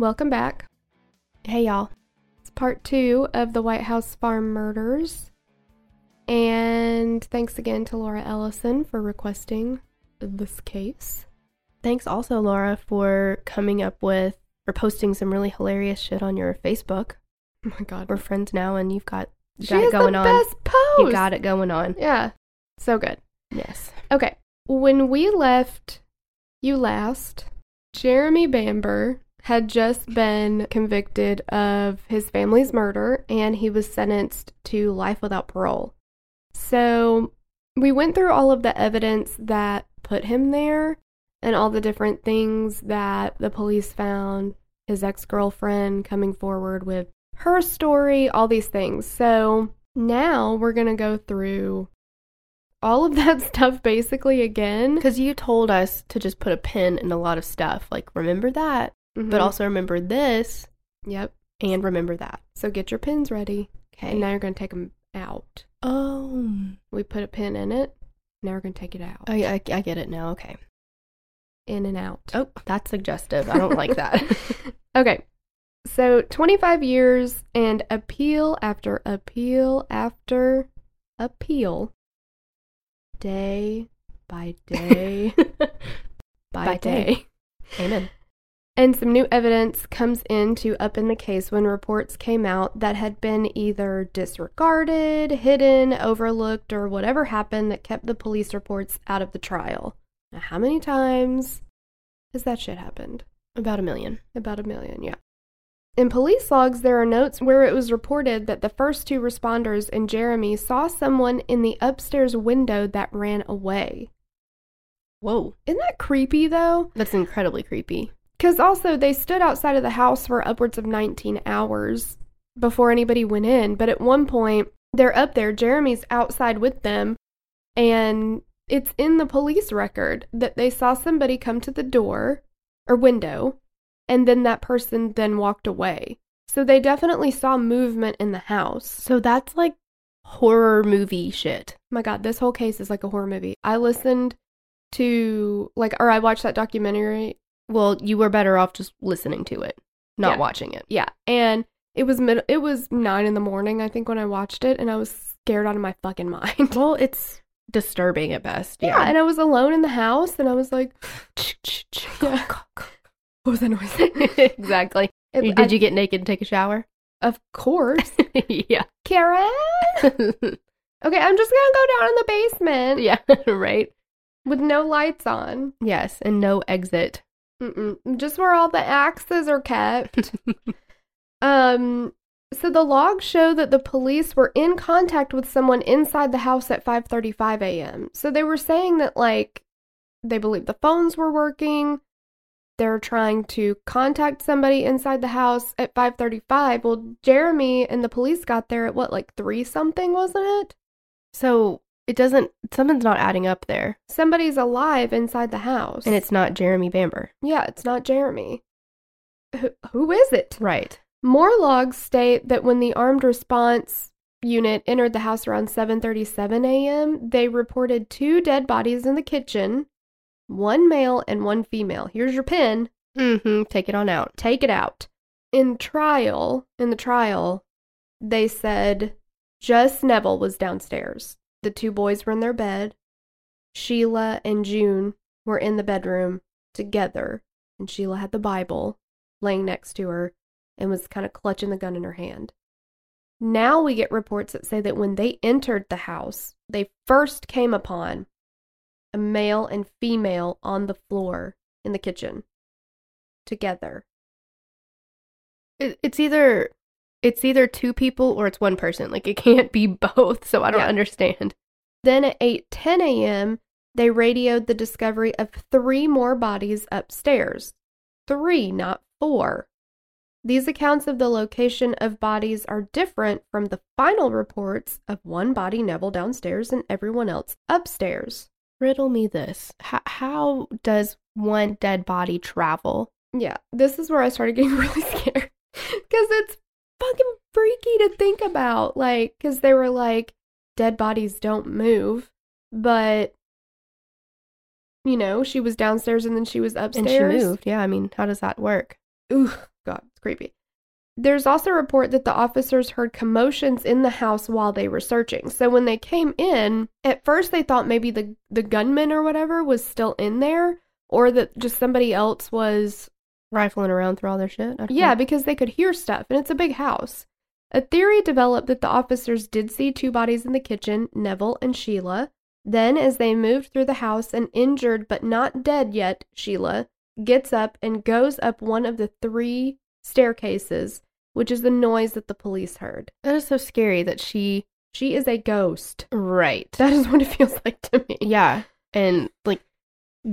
Welcome back. Hey, y'all. It's part two of the White House Farm murders. And thanks again to Laura Ellison for requesting this case. Thanks also, Laura, for coming up with or posting some really hilarious shit on your Facebook. Oh my god. We're friends now, and you've got, you She got has it going the on. best post. You got it going on. Yeah. So good. Yes. Okay. When we left you last, Jeremy Bamber had just been convicted of his family's murder and he was sentenced to life without parole. So we went through all of the evidence that put him there and all the different things that the police found, his ex girlfriend coming forward with her story, all these things. So now we're going to go through all of that stuff basically again. Because you told us to just put a pin in a lot of stuff. Like, remember that, Mhm. but also remember this yep. and remember that. So get your pins ready. Okay. And now you're going to take them out. oh. We put a pin in it. Now we're going to take it out. I, I, I get it now. Okay. In and out. Oh, that's suggestive. I don't like that. Okay. So 25 years and appeal after appeal after appeal. Day by day by, By day. day. Amen. And some new evidence comes in to up in the case when reports came out that had been either disregarded, hidden, overlooked, or whatever happened that kept the police reports out of the trial. Now, how many times has that shit happened? About a million. About a million, yeah. In police logs, there are notes where it was reported that the first two responders and Jeremy saw someone in the upstairs window that ran away. Whoa. Isn't that creepy, though? That's incredibly creepy. Because also, they stood outside of the house for upwards of 19 hours before anybody went in. But at one point, they're up there. Jeremy's outside with them. And it's in the police record that they saw somebody come to the door or window. And then that person then walked away. So they definitely saw movement in the house. So that's like horror movie shit. my god, this whole case is like a horror movie. I listened to, like, or I watched that documentary Well, you were better off just listening to it, not Yeah. watching it. Yeah, and it was mid- it was nine in the morning, I think, when I watched it, and I was scared out of my fucking mind. Well, it's disturbing at best. yeah, Yeah. and I was alone in the house, and I was like, Yeah. "What was that noise?" exactly. It- Did I- you get naked and take a shower? Of course, yeah. Karen. Okay, I'm just gonna go down in the basement yeah, right. with no lights on. Yes, and no exit. Mm-mm. Just where all the axes are kept. Um, so the logs show that the police were in contact with someone inside the house at 5:35 a.m. So they were saying that like they believe the phones were working. They're trying to contact somebody inside the house at 5:35. Well, Jeremy and the police got there at what like 3 something, wasn't it? So it doesn't, something's not adding up there. Somebody's alive inside the house. And it's not Jeremy Bamber. yeah, it's not Jeremy. Who, who is it? Right. More logs state that when the armed response unit entered the house around 7:37 a.m., they reported two dead bodies in the kitchen, one male and one female. Here's your pin. Mm-hmm. Take it on out. Take it out. In trial, in the trial, they said just Neville was downstairs. The two boys were in their bed. Sheila and June were in the bedroom together, and Sheila had the Bible laying next to her and was kind of clutching the gun in her hand. Now we get reports that say that when they entered the house, they first came upon a male and female on the floor in the kitchen together. It's either, it's either two people or it's one person. Like it can't be both. So I don't Yeah. understand. Then at 8:10 a.m., they radioed the discovery of three more bodies upstairs. 3, not 4. These accounts of the location of bodies are different from the final reports of one body Neville downstairs and everyone else upstairs. Riddle me this. How, how does one dead body travel? Yeah, this is where I started getting really scared because it's fucking freaky to think about. Like, because they were like, dead bodies don't move, but you know, she was downstairs and then she was upstairs. And she moved. Yeah, I mean, how does that work? Ooh, God, it's creepy. There's also a report that the officers heard commotions in the house while they were searching. So when they came in, at first they thought maybe the the gunman or whatever was still in there, or that just somebody else was Rifling around through all their shit. Yeah, know. because they could hear stuff, and it's a big house. A theory developed that the officers did see two bodies in the kitchen, Neville and Sheila. Then, as they moved through the house, an injured but not dead yet Sheila gets up and goes up one of the three staircases, which is the noise that the police heard. that is so scary that she. She is a ghost. Right. That is what it feels like to me. Yeah. And like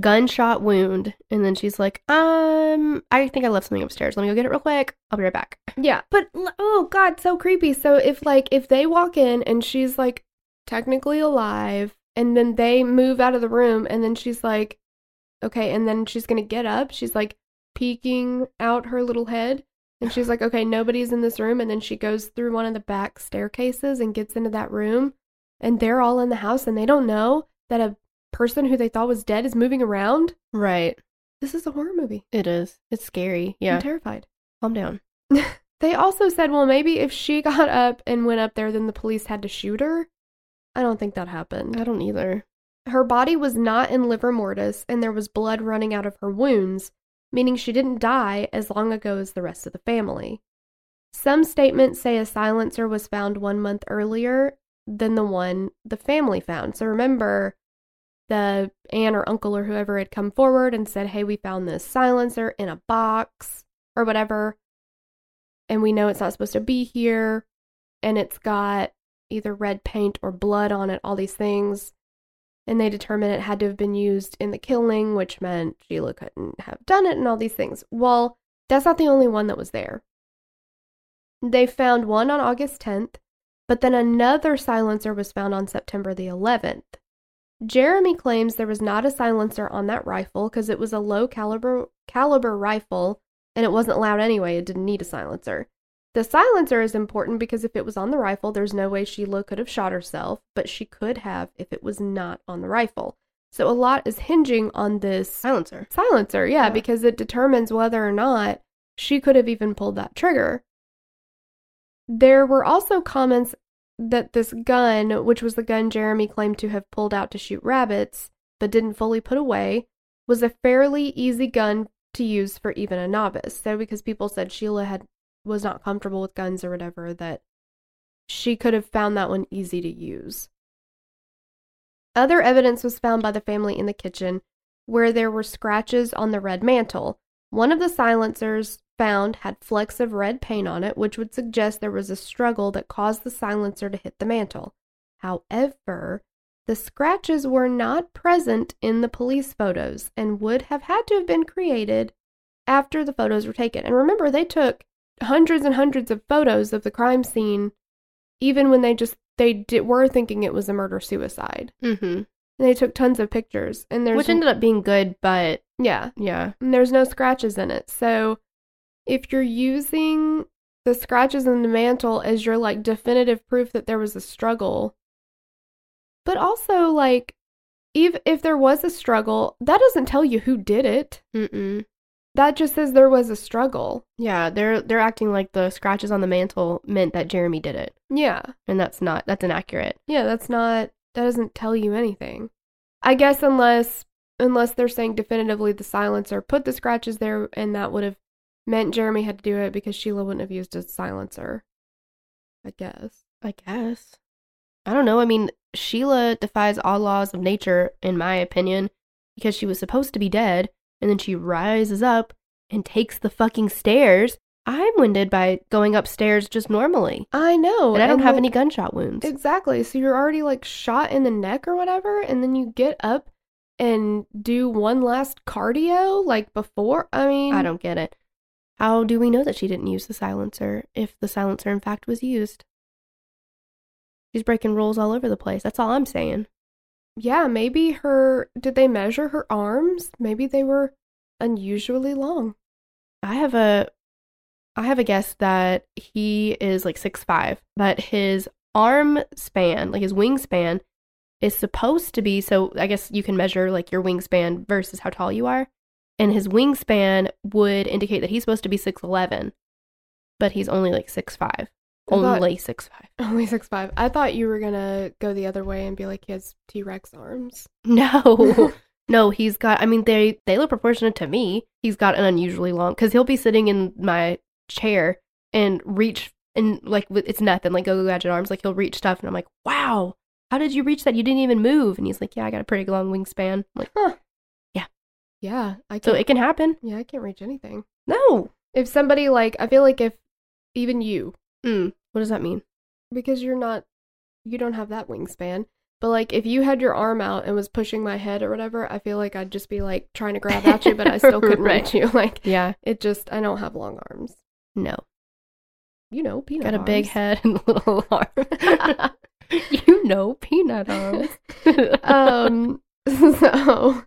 gunshot wound. And then she's like, um, I think I left something upstairs. Let me go get it real quick. I'll be right back. Yeah, but oh god, so creepy. So if like if they walk in and she's like technically alive and then they move out of the room and then she's like okay, and then she's to get up. She's like peeking out her little head and she's like okay, nobody's in this room and then she goes through one of the back staircases and gets into that room and they're all in the house and they don't know that a person who they thought was dead is moving around. Right. This is a horror movie. It is. It's scary. Yeah. I'm terrified. Calm down. They also said, well, maybe if she got up and went up there, then the police had to shoot her. I don't think that happened. I don't either. Her body was not in livor mortis, and there was blood running out of her wounds, meaning she didn't die as long ago as the rest of the family. Some statements say a silencer was found one month earlier than the one the family found. So remember, the aunt or uncle or whoever had come forward and said, Hey, we found this silencer in a box or whatever, and we know it's not supposed to be here, and it's got either red paint or blood on it, all these things. And they determined it had to have been used in the killing, which meant Sheila couldn't have done it and all these things. Well, that's not the only one that was there. They found one on August 10th, but then another silencer was found on September the 11th. Jeremy claims there was not a silencer on that rifle because it was a low caliber caliber rifle and it wasn't loud anyway. It didn't need a silencer. The silencer is important because if it was on the rifle, there's no way Sheila could have shot herself, but she could have if it was not on the rifle. So a lot is hinging on this Silencer. silencer, yeah, Yeah. because it determines whether or not she could have even pulled that trigger. There were also comments that this gun, which was the gun Jeremy claimed to have pulled out to shoot rabbits, but didn't fully put away, was a fairly easy gun to use for even a novice. So because people said Sheila had was not comfortable with guns or whatever, that she could have found that one easy to use. Other evidence was found by the family in the kitchen where there were scratches on the red mantle. One of the silencers found had flecks of red paint on it, which would suggest there was a struggle that caused the silencer to hit the mantle. However, the scratches were not present in the police photos and would have had to have been created after the photos were taken. And remember, they took hundreds and hundreds of photos of the crime scene, even when they just they did, were thinking it was a murder suicide. Mm-hmm. And they took tons of pictures, and there's Which ended up being good, but yeah, yeah. and there's no scratches in it. So if you're using the scratches in the mantle as your like definitive proof that there was a struggle, but also like if if there was a struggle, that doesn't tell you who did it. Mm-mm. That just says there was a struggle. Yeah, they're they're acting like the scratches on the mantle meant that Jeremy did it, Yeah. and that's not that's inaccurate. Yeah, that's not that doesn't tell you anything. I guess unless unless they're saying definitively the silencer put the scratches there and that would have meant Jeremy had to do it because Sheila wouldn't have used a silencer. I guess. I guess. I don't know. I mean, Sheila defies all laws of nature, in my opinion, because she was supposed to be dead, and then she rises up and takes the fucking stairs. I'm winded by going upstairs just normally, I know. and I don't have like- any gunshot wounds. Exactly. So you're already like shot in the neck or whatever, and then you get up and do one last cardio like before. I mean, I don't get it. How do we know that she didn't use the silencer if the silencer, in fact, was used? She's breaking rules all over the place. That's all I'm saying. Yeah, maybe her. Did they measure her arms? Maybe they were unusually long. I have a I have a guess that he is like six five, but his arm span, like his wingspan, is supposed to be so I guess you can measure like your wingspan versus how tall you are. And his wingspan would indicate that he's supposed to be 6'11, but he's only like 6'5. thought- Only 6'5. Only six five. I thought you were gonna go the other way and be like he has T Rex arms. No. no, he's got I mean they they look proportionate to me. He's got an unusually long cuz he'll be sitting in my chair and reach and like it's nothing like go go gadget arms like he'll reach stuff and I'm like, "Wow. How did you reach that? You didn't even move." And he's like, "Yeah, I got a pretty long wingspan." I'm like, Yeah, I "So can't. it can happen." yeah, I can't reach anything. No. If somebody like, I feel like if even you, Mm, what does that mean? because you're not, you don't have that wingspan. But like, if you had your arm out and was pushing my head or whatever, I feel like I'd just be like trying to grab at you, but I still couldn't Right. reach you. Like, Yeah. it just, I don't have long arms. No. You know, peanut Got a big head and little arm. you know, peanut arms. um, so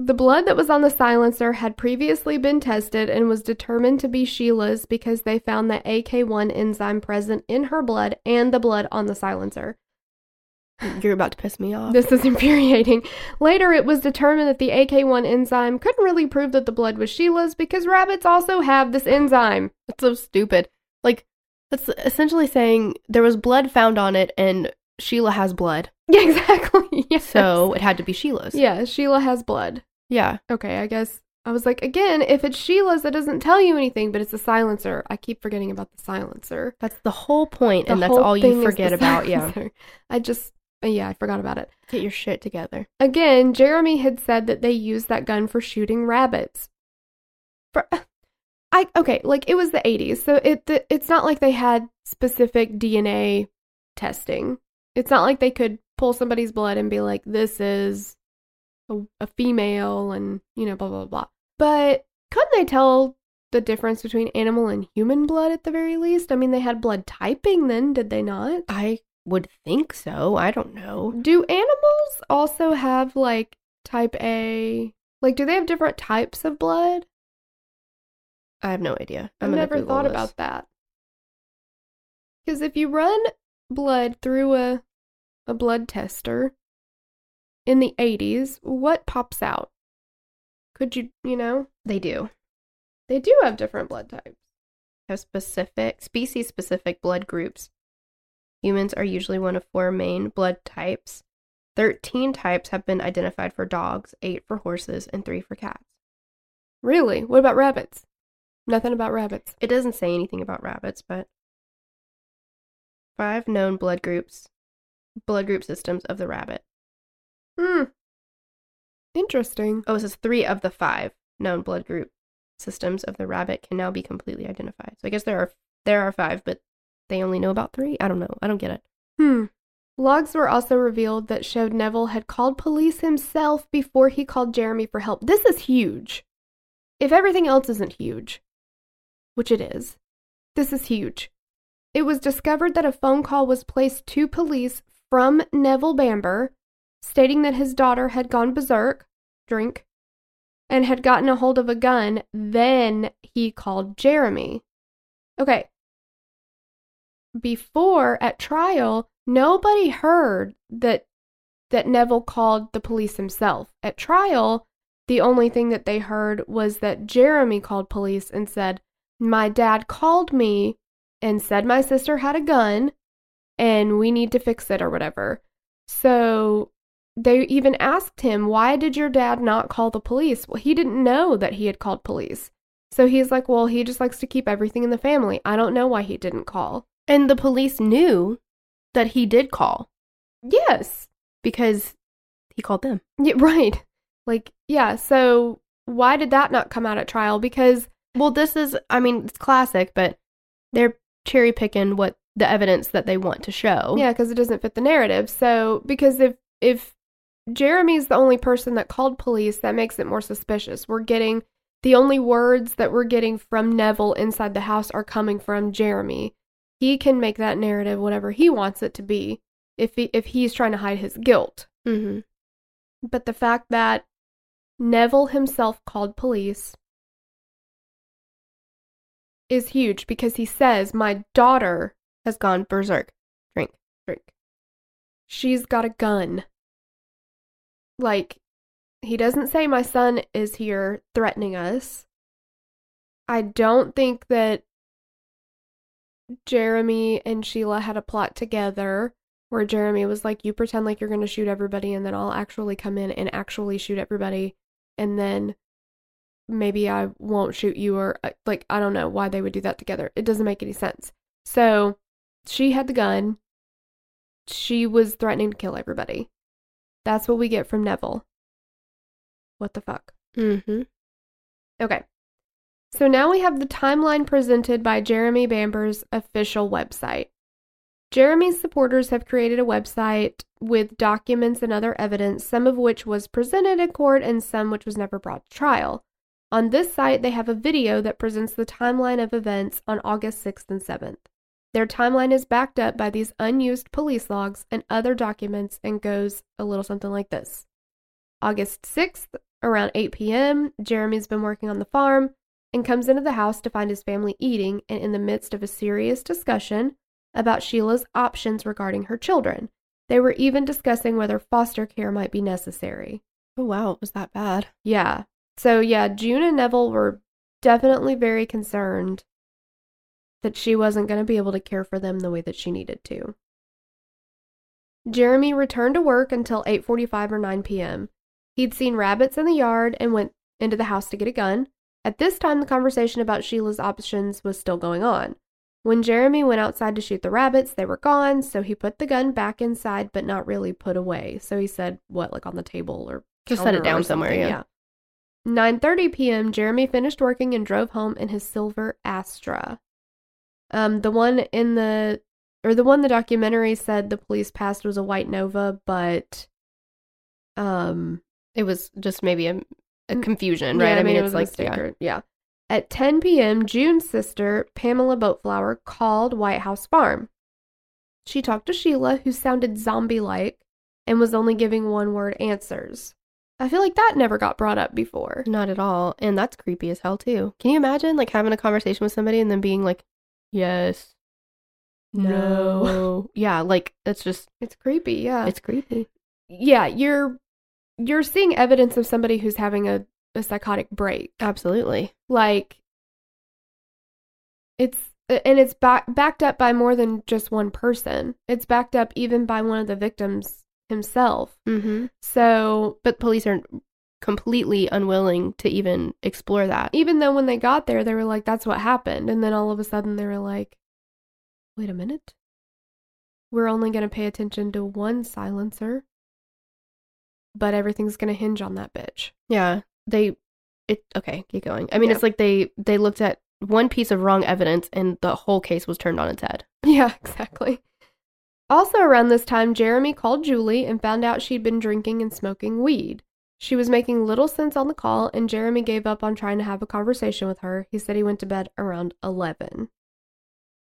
the blood that was on the silencer had previously been tested and was determined to be Sheila's because they found the AK1 enzyme present in her blood and the blood on the silencer. You're about to piss me off. This is infuriating. Later, it was determined that the AK1 enzyme couldn't really prove that the blood was Sheila's because rabbits also have this enzyme. That's so stupid. Like, that's essentially saying there was blood found on it and Sheila has blood. Yeah, exactly. Yes. So it had to be Sheila's. yeah, Sheila has blood. Yeah. Okay, I guess I was like, again, if it's Sheila's, that doesn't tell you anything, but it's a silencer. I keep forgetting about the silencer. That's the whole point, and The that's all you forget the about. Yeah. I just, uh, yeah, I forgot about it. Get your shit together. Again, Jeremy had said that they used that gun for shooting rabbits. For, I okay, like it was the 80s, so it the, it's not like they had specific DNA testing. It's not like they could pull somebody's blood and be like, "This is a, a female," and you know, blah blah blah. But couldn't they tell the difference between animal and human blood at the very least? I mean, they had blood typing then, did they not? I would think so. I don't know. Do animals also have like type A? Like, do they have different types of blood? I have no idea. I've never Google thought this. about that. Because if you run blood through a a blood tester in the 80s, what pops out? Could you, you know, They do they do have different blood types. have specific species specific blood groups. Humans are usually one of four main blood types. Thirteen types have been identified for dogs, eight for horses, and three for cats. Really? What about rabbits? Nothing about rabbits. It doesn't say anything about rabbits, but five known blood groups, blood group systems of the rabbit. Hmm. Interesting. Oh, it says three of the five known blood group systems of the rabbit can now be completely identified. So I guess there are there are five, but they only know about three. I don't know. I don't get it. Hmm. Logs were also revealed that showed Neville had called police himself before he called Jeremy for help. This is huge. If everything else isn't huge, which it is, this is huge. It was discovered that a phone call was placed to police from Neville Bamber stating that his daughter had gone berserk, drink, and had gotten a hold of a gun. Then he called Jeremy. Okay, before at trial, nobody heard that that Neville called the police himself. At trial, the only thing that they heard was that Jeremy called police and said, "My dad called me and said my sister had a gun and we need to fix it or whatever." So they even asked him, "Why did your dad not call the police?" Well, he didn't know that he had called police. So he's like, "Well, he just likes to keep everything in the family. I don't know why he didn't call." And the police knew that he did call Yes. because he called them. Yeah, right. Like, yeah, so why did that not come out at trial? Because Well, this is, I mean, it's classic, but they're cherry picking what the evidence that they want to show. yeah, because it doesn't fit the narrative. So because if if Jeremy's the only person that called police, that makes it more suspicious. We're getting the only words that we're getting from Neville inside the house are coming from Jeremy. He can make that narrative whatever he wants it to be if he, if he's trying to hide his guilt. Mm-hmm. But the fact that Neville himself called police is huge because he says, My daughter, Has gone berserk. Drink. Drink. She's got a gun. Like, He doesn't say my son is here threatening us. I don't think that Jeremy and Sheila had a plot together where Jeremy was like, You pretend like you're going to shoot everybody, and then I'll actually come in and actually shoot everybody. And then maybe I won't shoot you, or uh, like, I don't know why they would do that together. It doesn't make any sense. So she had the gun. She was threatening to kill everybody. That's what we get from Neville. What the fuck? Mm-hmm. Okay. So now we have the timeline presented by Jeremy Bamber's official website. Jeremy's supporters have created a website with documents and other evidence, some of which was presented in court and some which was never brought to trial. On this site, they have a video that presents the timeline of events on August 6th and 7th. Their timeline is backed up by these unused police logs and other documents and goes a little something like this August 6th, around 8 p.m., Jeremy's been working on the farm and comes into the house to find his family eating and in the midst of a serious discussion about Sheila's options regarding her children. They were even discussing whether foster care might be necessary. Oh, wow. It was that bad. Yeah. So, yeah, June and Neville were definitely very concerned that she wasn't going to be able to care for them the way that she needed to. Jeremy returned to work until 8:45 or 9 p.m. He'd seen rabbits in the yard and went into the house to get a gun. At this time, the conversation about Sheila's options was still going on. When Jeremy went outside to shoot the rabbits, they were gone, so he put the gun back inside, but not really put away. So he said, "What, like on the table or Just set it down somewhere, something?" yeah. 9:30 p.m. Jeremy finished working and drove home in his silver Astra. Um, the one in the or the one the documentary said the police passed was a white Nova, but um, It was just maybe a, a Mm, confusion, yeah, right? I mean, it it's was a like, mistake yeah. yeah. At 10 p.m., June's sister, Pamela Boutflour, called White House Farm. She talked to Sheila, who sounded zombie like and was only giving one word answers. I feel like that never got brought up before. Not at all. And that's creepy as hell, too. Can you imagine, like, having a conversation with somebody and then being like, yes, no. yeah, like, that's just, It's creepy, yeah. it's creepy. yeah, you're you're seeing evidence of somebody who's having a, a psychotic break. Absolutely. Like it's and it's back, backed up by more than just one person. It's backed up even by one of the victims himself. Mm-hmm. So But police are completely unwilling to even explore that. even though when they got there they were like that's what happened and then all of a sudden they were like wait a minute. We're only going to pay attention to one silencer. But everything's going to hinge on that bitch. Yeah, they, it, okay, keep going. I mean, Yeah. it's like they, they looked at one piece of wrong evidence and the whole case was turned on its head. Yeah, exactly. Also, around this time, Jeremy called Julie and found out she'd been drinking and smoking weed. She was making little sense on the call, and Jeremy gave up on trying to have a conversation with her. He said he went to bed around 11.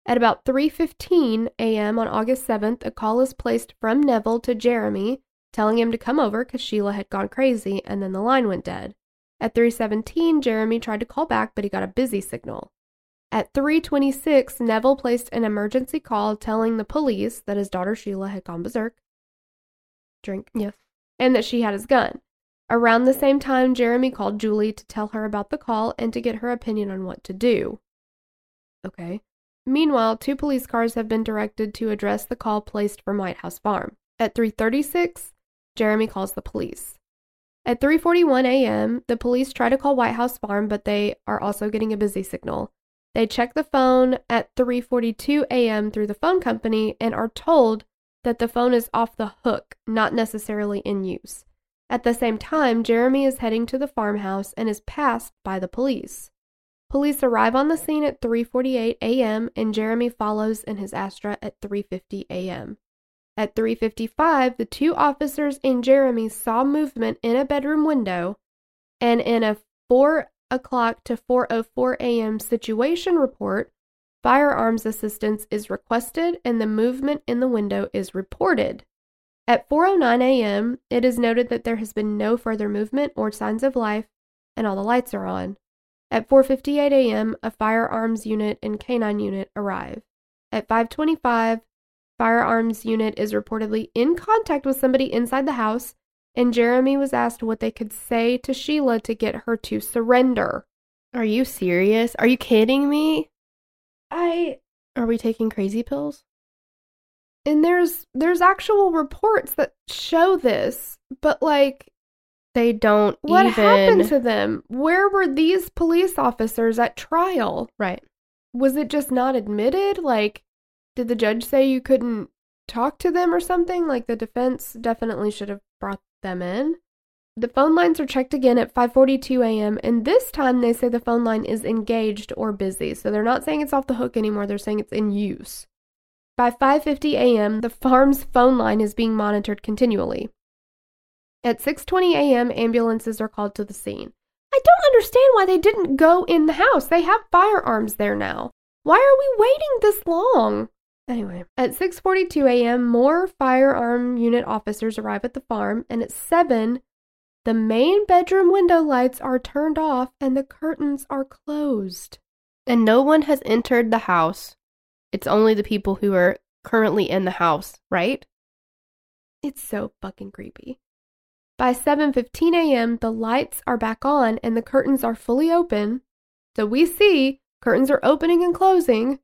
At about 3:15 a.m. on August 7th, a call is placed from Neville to Jeremy, telling him to come over cuz Sheila had gone crazy and then the line went dead. At 3:17, Jeremy tried to call back, but he got a busy signal. At 3:26, Neville placed an emergency call telling the police that his daughter Sheila had gone berserk. Drink. Yes. And that she had his gun. Around the same time, Jeremy called Julie to tell her about the call and to get her opinion on what to do. Okay. Meanwhile, two police cars have been directed to address the call placed from White House Farm. At 3:36, Jeremy calls the police. At 3:41 a.m., the police try to call White House Farm, but they are also getting a busy signal. They check the phone at 3:42 a.m. through the phone company and are told that the phone is off the hook, not necessarily in use. At the same time, Jeremy is heading to the farmhouse and is passed by the police. Police arrive on the scene at 3:48 a.m. and Jeremy follows in his Astra at 3:50 a.m. At 3:55, the two officers and Jeremy saw movement in a bedroom window, and in a 4 o'clock to 4:04 a.m. situation report, firearms assistance is requested and the movement in the window is reported. At 4:09 a.m., it is noted that there has been no further movement or signs of life, and all the lights are on. At 4:58 a.m., a firearms unit and canine unit arrive. At 5:25, firearms unit is reportedly in contact with somebody inside the house and Jeremy was asked what they could say to Sheila to get her to surrender. Are you serious? Are you kidding me? I Are we taking crazy pills? and there's there's actual reports that show this, but like They don't what even. happened to them? Where were these police officers at trial? right. Was it just not admitted? Like did the judge say you couldn't talk to them or something? Like the defense definitely should have brought them in. The phone lines are checked again at 5:42 a.m. and this time they say the phone line is engaged or busy. So they're not saying it's off the hook anymore, they're saying it's in use. By 5:50 a.m., the farm's phone line is being monitored continually. At 6:20 a.m., ambulances are called to the scene. I don't understand why they didn't go in the house. They have firearms there now. Why are we waiting this long? Anyway, at 6:42 a.m., more firearm unit officers arrive at the farm, and at 7, the main bedroom window lights are turned off and the curtains are closed. And no one has entered the house. It's only the people who are currently in the house, right? It's so fucking creepy. By 7:15 a.m., the lights are back on and the curtains are fully open. So we see curtains are opening and closing,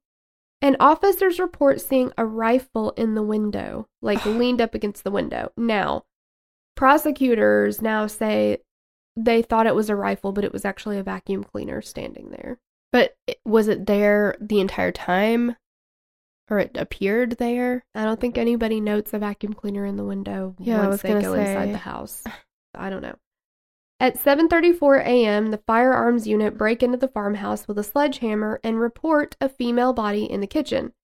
and officers report seeing a rifle in the window, like leaned up against the window. Now, prosecutors now say they thought it was a rifle, but it was actually a vacuum cleaner standing there. But was it there the entire time? Or it appeared there? I don't think anybody notes a vacuum cleaner in the window Yeah, once they go say. inside the house. I don't know. At 7:34 a.m., the firearms unit break into the farmhouse with a sledgehammer and report a female body in the kitchen.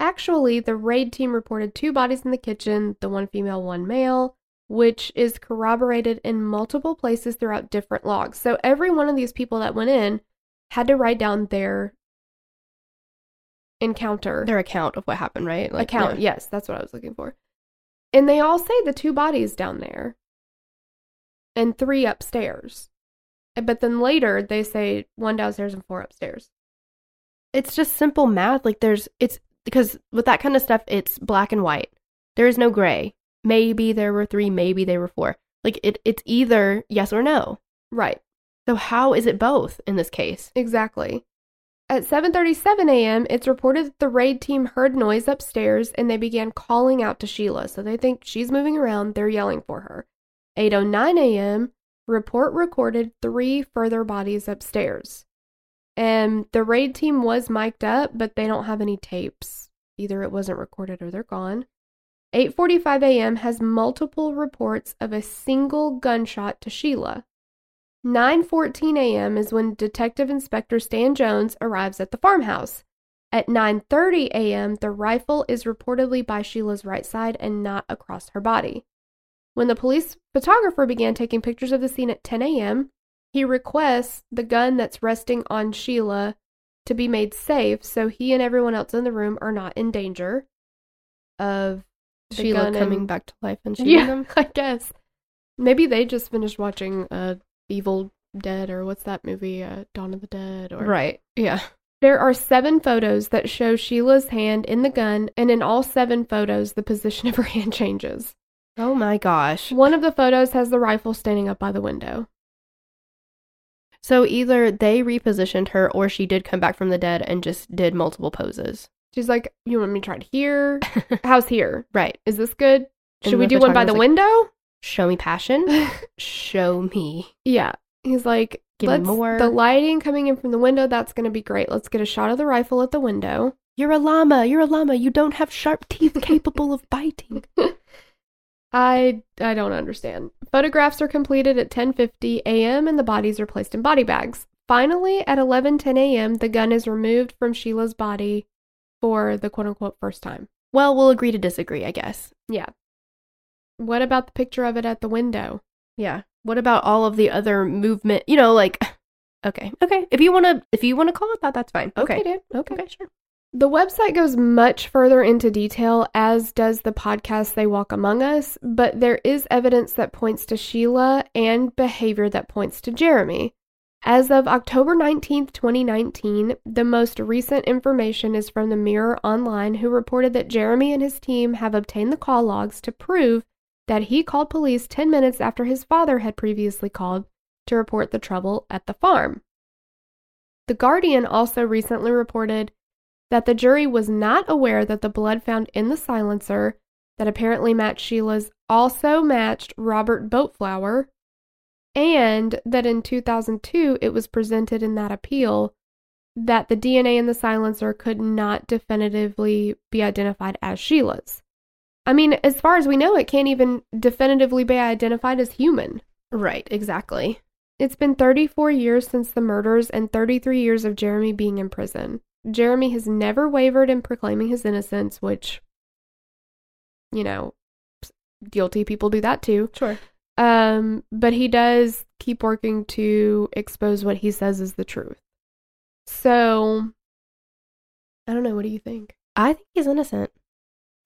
Actually, the raid team reported two bodies in the kitchen, the one female, one male, which is corroborated in multiple places throughout different logs. So every one of these people that went in had to write down their encounter Their account of what happened, right? account. yeah. Yes, that's what I was looking for. And they all say the two bodies down there and three upstairs. Eh, but then later they say one downstairs and four upstairs. It's just simple math. Like there's it's because with that kind of stuff, it's black and white. There is no gray. Maybe there were three, maybe there were four. Like it it's either yes or no. Right, So how is it both in this case? exactly. At 7:37 a.m., it's reported that the raid team heard noise upstairs and they began calling out to Sheila. So they think she's moving around, they're yelling for her. 8:09 a.m., report recorded three further bodies upstairs. And the raid team was mic'd up, but they don't have any tapes. Either it wasn't recorded or they're gone. 8:45 a.m. has multiple reports of a single gunshot to Sheila. 9:14 a.m. is when Detective Inspector Stan Jones arrives at the farmhouse. At 9:30 a.m., the rifle is reportedly by Sheila's right side and not across her body. When the police photographer began taking pictures of the scene at 10 a.m., he requests the gun that's resting on Sheila to be made safe so he and everyone else in the room are not in danger of the Sheila gun coming and- back to life and shooting yeah, them. I guess. Maybe they just finished watching uh, Evil Dead or what's that movie, uh, Dawn of the Dead? Or Right. Yeah. There are seven photos that show Sheila's hand in the gun, and in all seven photos, the position of her hand changes. Oh my gosh. One of the photos has the rifle standing up by the window. So either they repositioned her or she did come back from the dead and just did multiple poses. She's like, "You want me to try it here? How's here? right. Is this good? Should And we do one by the like- window?" Show me passion. Show me. Yeah. He's like, Give me Let's, more." The lighting coming in from the window, that's going to be great. Let's get a shot of the rifle at the window. You're a llama. You're a llama. You don't have sharp teeth capable of biting. I I don't understand. Photographs are completed at 10:50 a.m. and the bodies are placed in body bags. Finally, at 11:10 a.m., the gun is removed from Sheila's body for the quote-unquote first time. Well, we'll agree to disagree, I guess. Yeah. What about the picture of it at the window? Yeah. What about all of the other movement? You know, like okay, okay. If you want to, if you want to call it that, that's fine. Okay, dude. Okay. okay, sure. The website goes much further into detail, as does the podcast They Walk Among Us, but there is evidence that points to Sheila and behavior that points to Jeremy. As of October 19th, 2019, the most recent information is from the Mirror Online, who reported that Jeremy and his team have obtained the call logs to prove that he called police 10 minutes after his father had previously called to report the trouble at the farm. The Guardian also recently reported that the jury was not aware that the blood found in the silencer that apparently matched Sheila's also matched Robert Boutflour, and that in 2002 it was presented in that appeal that the DNA in the silencer could not definitively be identified as Sheila's. I mean, as far as we know, it can't even definitively be identified as human. Right, exactly. It's been 34 years since the murders and 33 years of Jeremy being in prison. Jeremy has never wavered in proclaiming his innocence, which, you know, guilty people do that too. Sure. Um, but he does keep working to expose what he says is the truth. So, I don't know. What do you think? I think he's innocent.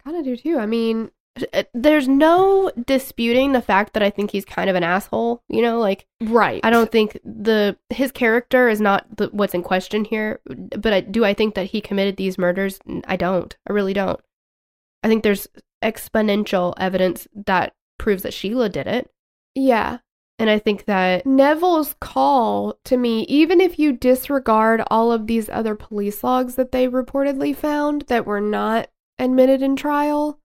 Kind of do too. I mean, Uh, there's no disputing the fact that I think he's kind of an asshole, you know, like right. I don't think the his character is not the, what's in question here, but I, do I think that he committed these murders? I don't. I really don't. I think there's exponential evidence that proves that Sheila did it, Yeah. and I think that Neville's call to me, even if you disregard all of these other police logs that they reportedly found that were not admitted in trial,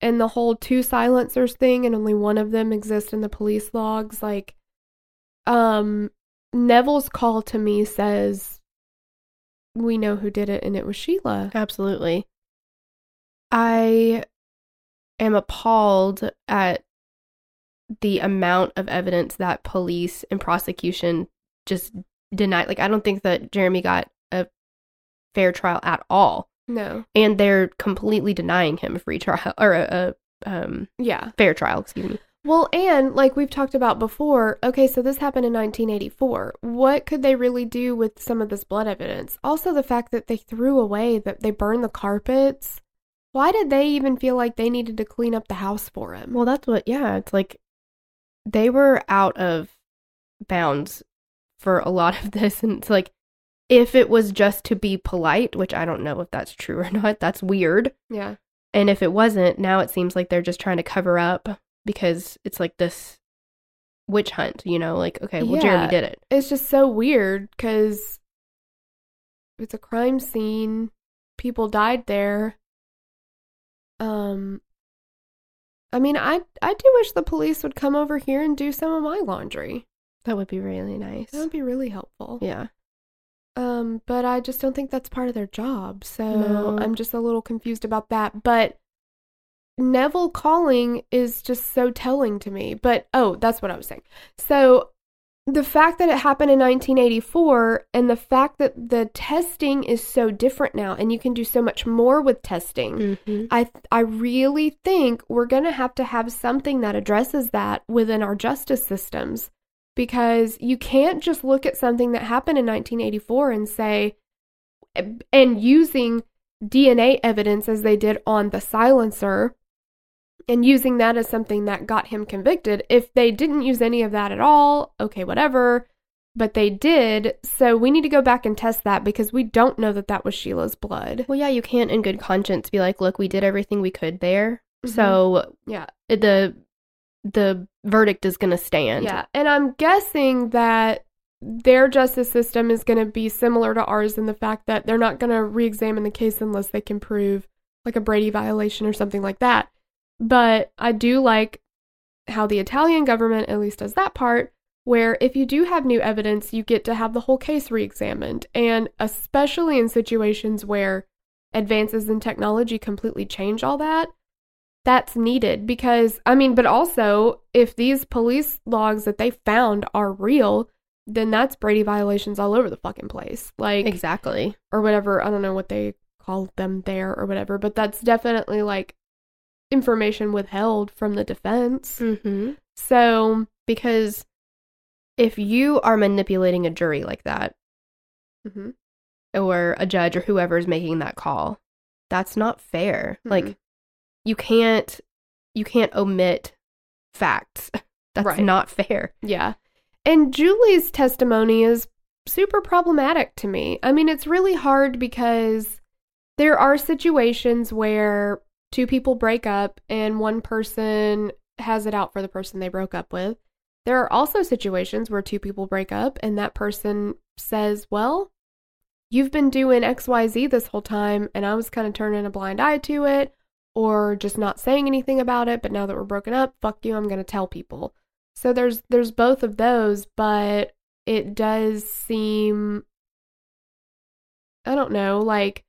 and the whole two silencers thing, and only one of them exists in the police logs, like, um, Neville's call to me says, we know who did it, and it was Sheila. absolutely, I am appalled at the amount of evidence that police and prosecution just denied. Like, I don't think that Jeremy got a fair trial at all. No. and they're completely denying him a free trial or a, a um, Yeah. fair trial. Excuse me. Well, and like we've talked about before, okay, so this happened in 1984. What could they really do with some of this blood evidence? Also, the fact that they threw away, that they burned the carpets. Why did they even feel like they needed to clean up the house for him? Well, that's what. Yeah, it's like they were out of bounds for a lot of this, and it's like if it was just to be polite, which I don't know if that's true or not. That's weird. yeah. And if it wasn't, now it seems like they're just trying to cover up because it's like this witch hunt. You know, like okay, well, Yeah. Jeremy did it. It's just so weird because it's a crime scene. People died there. Um, I mean, I I do wish the police would come over here and do some of my laundry. That would be really nice. That would be really helpful. Yeah. Um, but I just don't think that's part of their job. So No. I'm just a little confused about that. But Neville calling is just so telling to me. But oh, that's what I was saying. So the fact that it happened in 1984 and the fact that the testing is so different now and you can do so much more with testing. hmm I I really think we're going to have to have something that addresses that within our justice systems because you can't just look at something that happened in 1984 and say and using DNA evidence as they did on the silencer and using that as something that got him convicted. If they didn't use any of that at all, okay, whatever, but they did. So we need to go back and test that because we don't know that that was Sheila's blood. Well, yeah, you can't in good conscience be like, look, we did everything we could there. Mhm. So Yeah. the the verdict is going to stand. Yeah, and I'm guessing that their justice system is going to be similar to ours in the fact that they're not going to re-examine the case unless they can prove like a Brady violation or something like that. But I do like how the Italian government at least does that part where if you do have new evidence, you get to have the whole case re-examined and especially in situations where advances in technology completely change all that that's needed because I mean, but also if these police logs that they found are real, then that's Brady violations all over the fucking place. Like Exactly. or whatever, I don't know what they call them there or whatever, but that's definitely like information withheld from the defense. Mm-hmm. So, Because if you are manipulating a jury like that, mhm. or a judge or whoever is making that call, that's not fair. Mm-mm. Like you can't you can't omit facts. That's Right. not fair. Yeah. And Julie's testimony is super problematic to me. I mean, it's really hard because there are situations where two people break up and one person has it out for the person they broke up with. There are also situations where two people break up and that person says, Well, you've been doing XYZ this whole time and I was kind of turning a blind eye to it or just not saying anything about it, but now that we're broken up, fuck you, I'm going to tell people. So there's there's both of those, but it does seem I don't know, like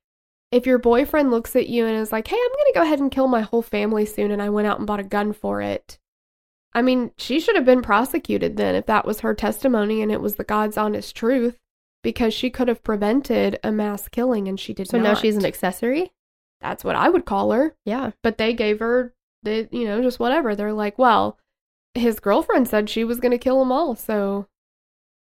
if your boyfriend looks at you and is like, "Hey, I'm going to go ahead and kill my whole family soon and I went out and bought a gun for it." I mean, she should have been prosecuted then if that was her testimony and it was the God's honest truth because she could have prevented a mass killing and she did So not. So now she's an accessory? That's what I would call her. Yeah. But they gave her the, you know, just whatever. They're like, well, his girlfriend said she was going to kill them all, so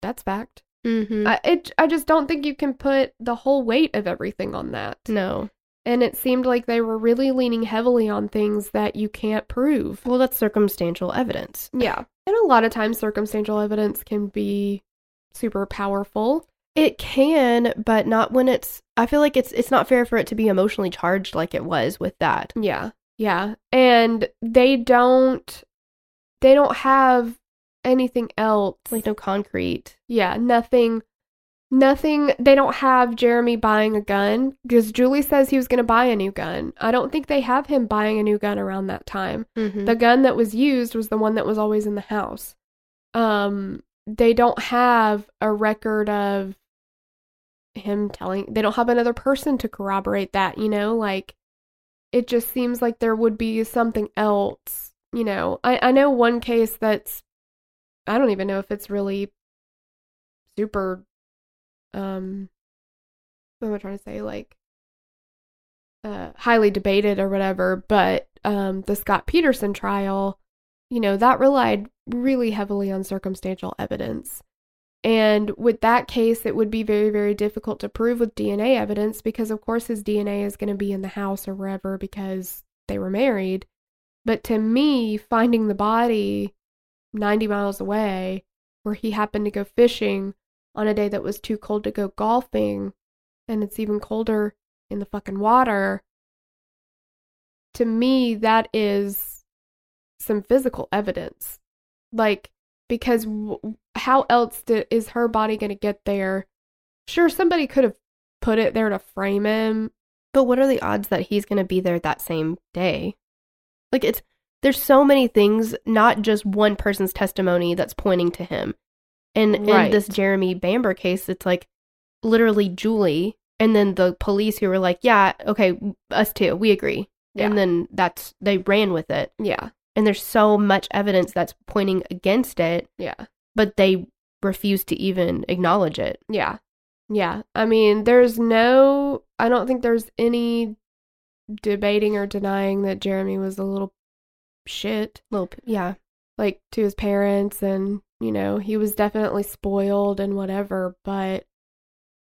that's fact. Mm-hmm. I it I just don't think you can put the whole weight of everything on that. no. And it seemed like they were really leaning heavily on things that you can't prove. Well, that's circumstantial evidence. Yeah. And a lot of times circumstantial evidence can be super powerful. It can, but not when it's I feel like it's it's not fair for it to be emotionally charged like it was with that. Yeah. Yeah. And they don't they don't have anything else. Like no concrete. yeah, nothing nothing they don't have Jeremy buying a gun because Julie says he was going to buy a new gun. I don't think they have him buying a new gun around that time. Mm-hmm. The gun that was used was the one that was always in the house. Um they don't have a record of him telling they don't have another person to corroborate that, you know, like it just seems like there would be something else, you know. I I know one case that's I don't even know if it's really super um what am I trying to say like uh highly debated or whatever, but um the Scott Peterson trial, you know, that relied really heavily on circumstantial evidence. And with that case, it would be very, very difficult to prove with DNA evidence because, of course, his DNA is going to be in the house or wherever because they were married. But to me, finding the body 90 miles away, where he happened to go fishing on a day that was too cold to go golfing, and it's even colder in the fucking water, to me, that is some physical evidence. Like, because w- how else do, is her body going to get there? Sure, somebody could have put it there to frame him. But what are the odds that he's going to be there that same day? Like it's there's so many things, not just one person's testimony that's pointing to him. And Right. in this Jeremy Bamber case, it's like literally Julie and then the police who were like, "Yeah, okay, us too. We agree." Yeah. And then that's they ran with it. Yeah, And there's so much evidence that's pointing against it, yeah, but they refuse to even acknowledge it. yeah, yeah. I mean, there's no, I don't think there's any debating or denying that Jeremy was a little shit. Little yeah. like to his parents and you know he was definitely spoiled and whatever but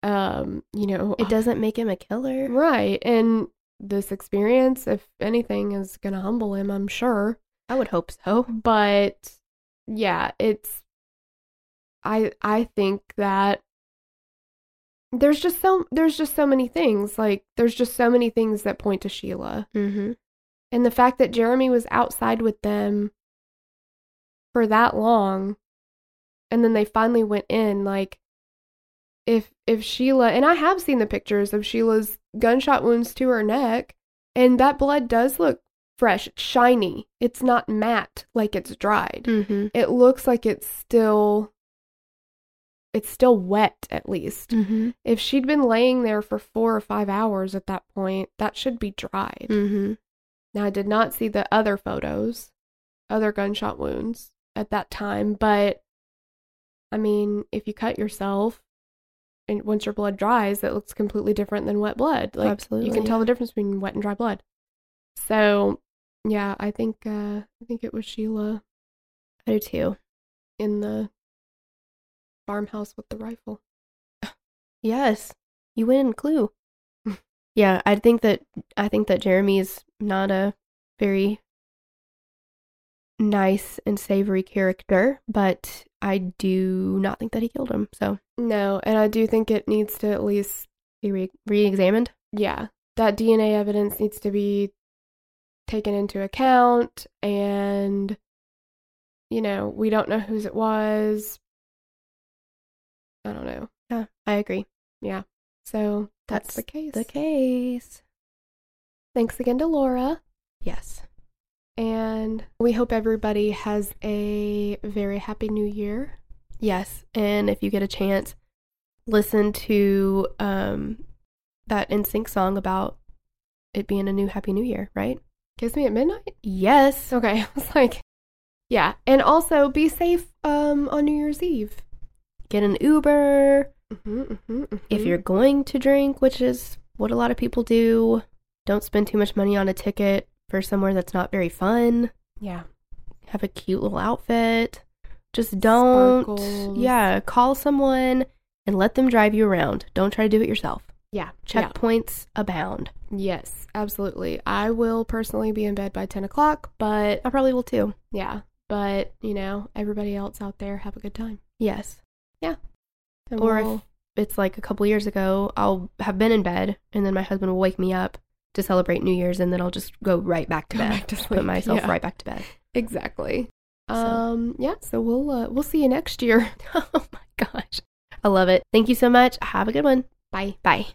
um you know It doesn't make him a killer. right and this experience if anything is going to humble him i'm sure I would hope so. but yeah it's i i think that there's just so there's just so many things like there's just so many things that point to Sheila Mhm. and the fact that Jeremy was outside with them for that long and then they finally went in like if if Sheila and I have seen the pictures of Sheila's gunshot wounds to her neck and that blood does look fresh, it's shiny. It's not matte like it's dried. Mhm. It looks like it's still it's still wet at least. Mhm. If she'd been laying there for 4 or 5 hours at that point, that should be dried. Mhm. Now, I did not see the other photos, other gunshot wounds at that time, but I mean, if you cut yourself and once your blood dries, it looks completely different than wet blood. Like Absolutely, you can tell the difference between wet and dry blood. So, yeah, I think uh I think it was Sheila I do too. in the farmhouse with the rifle. Yes, you win, Clue. yeah, I think that I think that Jeremy is not a very nice and savory character, but I do not think that he killed him. So No, and I do think it needs to at least be re- re-examined. yeah, that DNA evidence needs to be taken into account and you know, we don't know whose it was. I don't know. Yeah, I agree. Yeah. So that's, That's the case. The case. Thanks again to Laura. Yes. And we hope everybody has a very happy new year. Yes. And if you get a chance, listen to um that NSYNC song about it being a new happy new year, right? Kiss me at midnight? Yes. Okay. I was like, yeah. And also be safe um, on New Year's Eve. Get an Uber. Mm-hmm, mm-hmm, If you're going to drink, which is what a lot of people do, don't spend too much money on a ticket for somewhere that's not very fun. yeah. Have a cute little outfit. Just don't. Sparkles. Yeah, call someone and let them drive you around. Don't try to do it yourself. Yeah. Checkpoints abound. Yeah. Yes, absolutely. I will personally be in bed by 10 o'clock, but I probably will too. yeah. But, you know, everybody else out there, have a good time. Yes. And Or if- we'll- It's like a couple years ago, I'll have been in bed and then my husband will wake me up to celebrate New Year's and then I'll just go right back to Go bed. back to Put myself yeah. right back to bed. exactly. So- Um, yeah, so we'll uh, we'll see you next year. oh my gosh. I love it. Thank you so much. Have a good one. Bye. Bye.